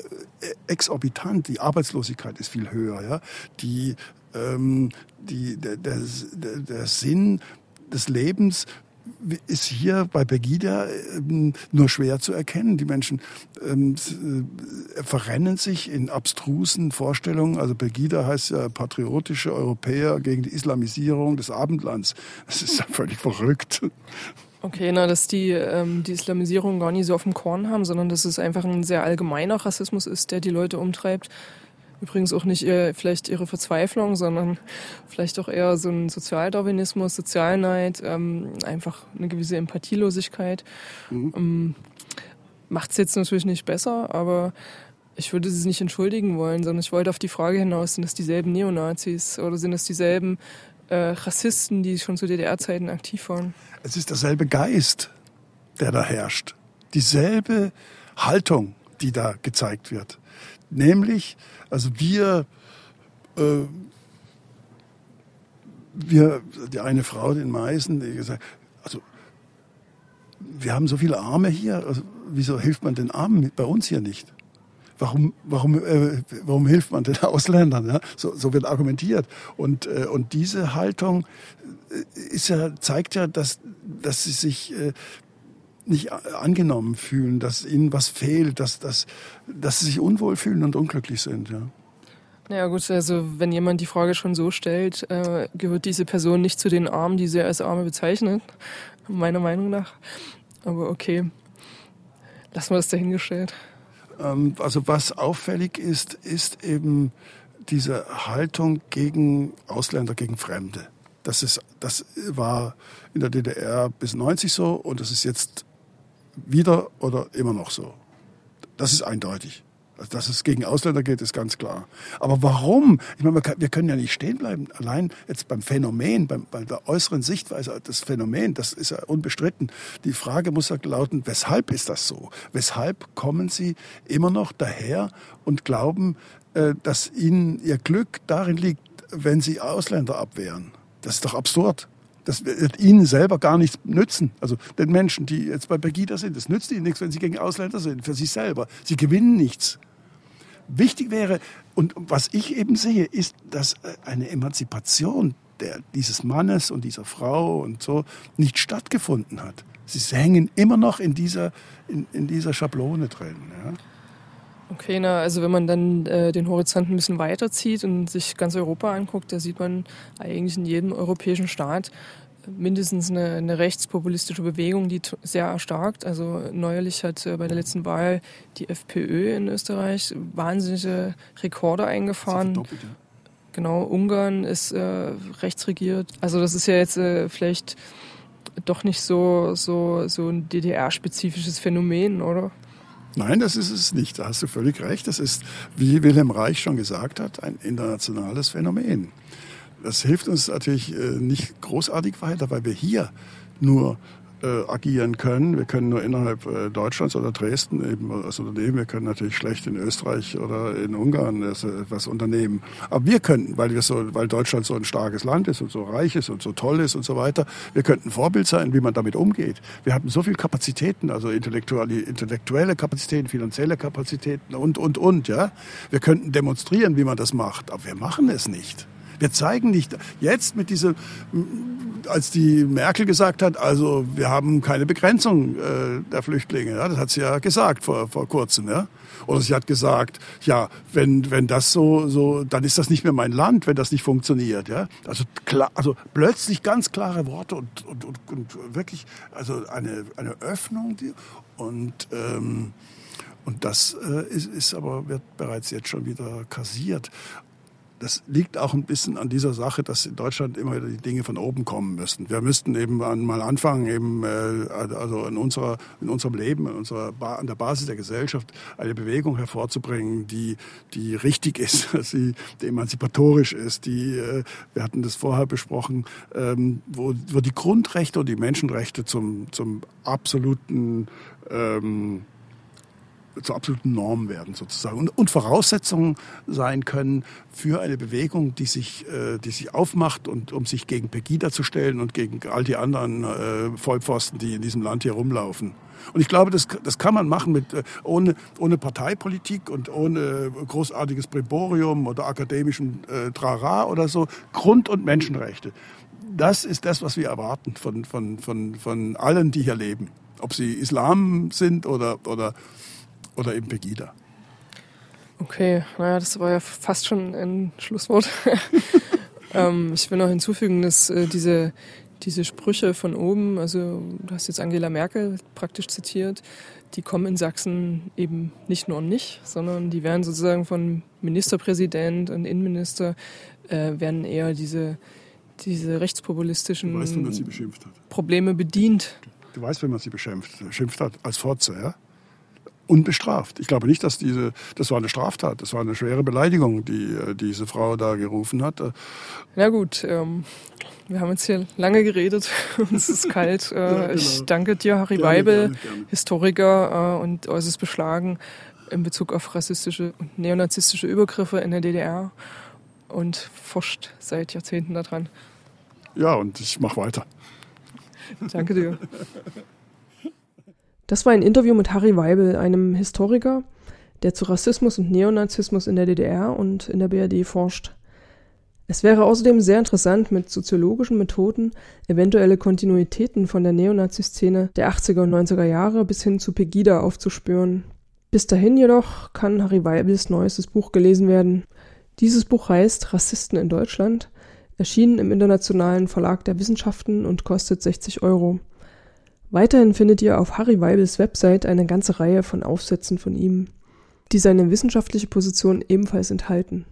exorbitant, die Arbeitslosigkeit ist viel höher. Ja. Die, ähm, die, der, der, der Sinn des Lebens ist hier bei Pegida ähm, nur schwer zu erkennen. Die Menschen ähm, äh, verrennen sich in abstrusen Vorstellungen. Also Pegida heißt ja patriotische Europäer gegen die Islamisierung des Abendlands. Das ist ja völlig verrückt. Okay, na, dass die ähm, die Islamisierung gar nicht so auf dem Korn haben, sondern dass es einfach ein sehr allgemeiner Rassismus ist, der die Leute umtreibt. Übrigens auch nicht ihr, vielleicht ihre Verzweiflung, sondern vielleicht auch eher so ein Sozialdarwinismus, Sozialneid, ähm, einfach eine gewisse Empathielosigkeit. Mhm. Ähm, Macht es jetzt natürlich nicht besser, aber ich würde sie nicht entschuldigen wollen, sondern ich wollte auf die Frage hinaus, sind es dieselben Neonazis oder sind es dieselben äh, Rassisten, die schon zu DDR-Zeiten aktiv waren? Es ist derselbe Geist, der da herrscht. Dieselbe Haltung, die da gezeigt wird. Nämlich, also wir, äh, wir, die eine Frau, den Meißen, die gesagt, also wir haben so viele Arme hier, also wieso hilft man den Armen bei uns hier nicht? Warum, warum, äh, warum hilft man den Ausländern? Ja? So, so wird argumentiert. Und, äh, und diese Haltung ist ja, zeigt ja, dass, dass sie sich, äh, nicht angenommen fühlen, dass ihnen was fehlt, dass, dass, dass sie sich unwohl fühlen und unglücklich sind. Ja. Naja gut, also wenn jemand die Frage schon so stellt, äh, gehört diese Person nicht zu den Armen, die sie als Arme bezeichnet, meiner Meinung nach. Aber okay, lassen wir das dahingestellt. Ähm, also was auffällig ist, ist eben diese Haltung gegen Ausländer, gegen Fremde. Das, ist, das war in der DDR bis 90 so und das ist jetzt wieder oder immer noch so. Das ist eindeutig. Dass es gegen Ausländer geht, ist ganz klar. Aber warum? Ich meine, wir können ja nicht stehen bleiben. Allein jetzt beim Phänomen, beim, bei der äußeren Sichtweise, das Phänomen, das ist ja unbestritten. Die Frage muss ja lauten, weshalb ist das so? Weshalb kommen Sie immer noch daher und glauben, äh, dass Ihnen Ihr Glück darin liegt, wenn Sie Ausländer abwehren? Das ist doch absurd. Das wird ihnen selber gar nichts nützen. Also den Menschen, die jetzt bei Pegida sind, das nützt ihnen nichts, wenn sie gegen Ausländer sind, für sich selber. Sie gewinnen nichts. Wichtig wäre, und was ich eben sehe, ist, dass äh, eine Emanzipation der, dieses Mannes und dieser Frau und so nicht stattgefunden hat. Sie hängen immer noch in dieser, in, in dieser Schablone drin. Ja. Okay, na, also wenn man dann äh, den Horizont ein bisschen weiterzieht und sich ganz Europa anguckt, da sieht man eigentlich in jedem europäischen Staat mindestens eine, eine rechtspopulistische Bewegung, die sehr erstarkt. Also neuerlich hat äh, bei der letzten Wahl die FPÖ in Österreich wahnsinnige Rekorde eingefahren. Ja. Genau, Ungarn ist äh, rechtsregiert. Also das ist ja jetzt äh, vielleicht doch nicht so, so, so ein DDR-spezifisches Phänomen, oder? Nein, das ist es nicht. Da hast du völlig recht. Das ist, wie Wilhelm Reich schon gesagt hat, ein internationales Phänomen. Das hilft uns natürlich äh, nicht großartig weiter, weil wir hier nur äh, agieren können. Wir können nur innerhalb äh, Deutschlands oder Dresden eben als Unternehmen. Wir können natürlich schlecht in Österreich oder in Ungarn etwas unternehmen. Aber wir könnten, weil wir so, weil Deutschland so ein starkes Land ist und so reich ist und so toll ist und so weiter, wir könnten Vorbild sein, wie man damit umgeht. Wir haben so viele Kapazitäten, also intellektuelle, intellektuelle Kapazitäten, finanzielle Kapazitäten und, und, und, ja. Wir könnten demonstrieren, wie man das macht, aber wir machen es nicht. Wir zeigen nicht, jetzt mit diesem, als die Merkel gesagt hat, also wir haben keine Begrenzung äh, der Flüchtlinge, ja, das hat sie ja gesagt vor, vor kurzem, ja. Oder sie hat gesagt, ja, wenn, wenn das so, so, dann ist das nicht mehr mein Land, wenn das nicht funktioniert, ja. Also klar, also plötzlich ganz klare Worte und, und, und, und wirklich, also eine, eine Öffnung, die, und, ähm, und das äh, ist, ist aber, wird bereits jetzt schon wieder kassiert. Das liegt auch ein bisschen an dieser Sache, dass in Deutschland immer wieder die Dinge von oben kommen müssen. Wir müssten eben mal anfangen, eben äh, also in unserer in unserem Leben, in unserer an der Basis der Gesellschaft eine Bewegung hervorzubringen, die die richtig ist, die, die emanzipatorisch ist, die äh, wir hatten das vorher besprochen, ähm, wo, wo die Grundrechte und die Menschenrechte zum zum absoluten ähm, zur absoluten Norm werden sozusagen und, und Voraussetzungen sein können für eine Bewegung, die sich, äh, die sich aufmacht und um sich gegen Pegida zu stellen und gegen all die anderen äh, Vollpfosten, die in diesem Land hier rumlaufen. Und ich glaube, das, das kann man machen mit, äh, ohne, ohne Parteipolitik und ohne großartiges Brimborium oder akademischen äh, Trara oder so. Grund- und Menschenrechte. Das ist das, was wir erwarten von, von, von, von allen, die hier leben. Ob sie Islam sind oder, oder oder eben Pegida. Okay, naja, das war ja fast schon ein Schlusswort. ähm, ich will noch hinzufügen, dass äh, diese, diese Sprüche von oben, also du hast jetzt Angela Merkel praktisch zitiert, die kommen in Sachsen eben nicht nur nicht, sondern die werden sozusagen von Ministerpräsident und Innenminister, äh, werden eher diese, diese rechtspopulistischen weißt, Probleme bedient. Du weißt, wenn man sie beschimpft, beschimpft hat, als Fotze, ja? Unbestraft. Ich glaube nicht, dass diese, das war eine Straftat, das war eine schwere Beleidigung, die äh, diese Frau da gerufen hat. Na gut, ähm, wir haben jetzt hier lange geredet und es ist kalt. Äh, ja, genau. Ich danke dir, Harry gerne, Weibel, gerne, gerne. Historiker äh, und äußerst beschlagen in Bezug auf rassistische und neonazistische Übergriffe in der DDR und forscht seit Jahrzehnten daran. Ja, und ich mache weiter. Danke dir. Das war ein Interview mit Harry Weibel, einem Historiker, der zu Rassismus und Neonazismus in der DDR und in der BRD forscht. Es wäre außerdem sehr interessant, mit soziologischen Methoden eventuelle Kontinuitäten von der Neonazi-Szene der 80er und 90er Jahre bis hin zu Pegida aufzuspüren. Bis dahin jedoch kann Harry Weibels neuestes Buch gelesen werden. Dieses Buch heißt Rassisten in Deutschland, erschienen im Internationalen Verlag der Wissenschaften und kostet 60 Euro. Weiterhin findet ihr auf Harry Weibels Website eine ganze Reihe von Aufsätzen von ihm, die seine wissenschaftliche Position ebenfalls enthalten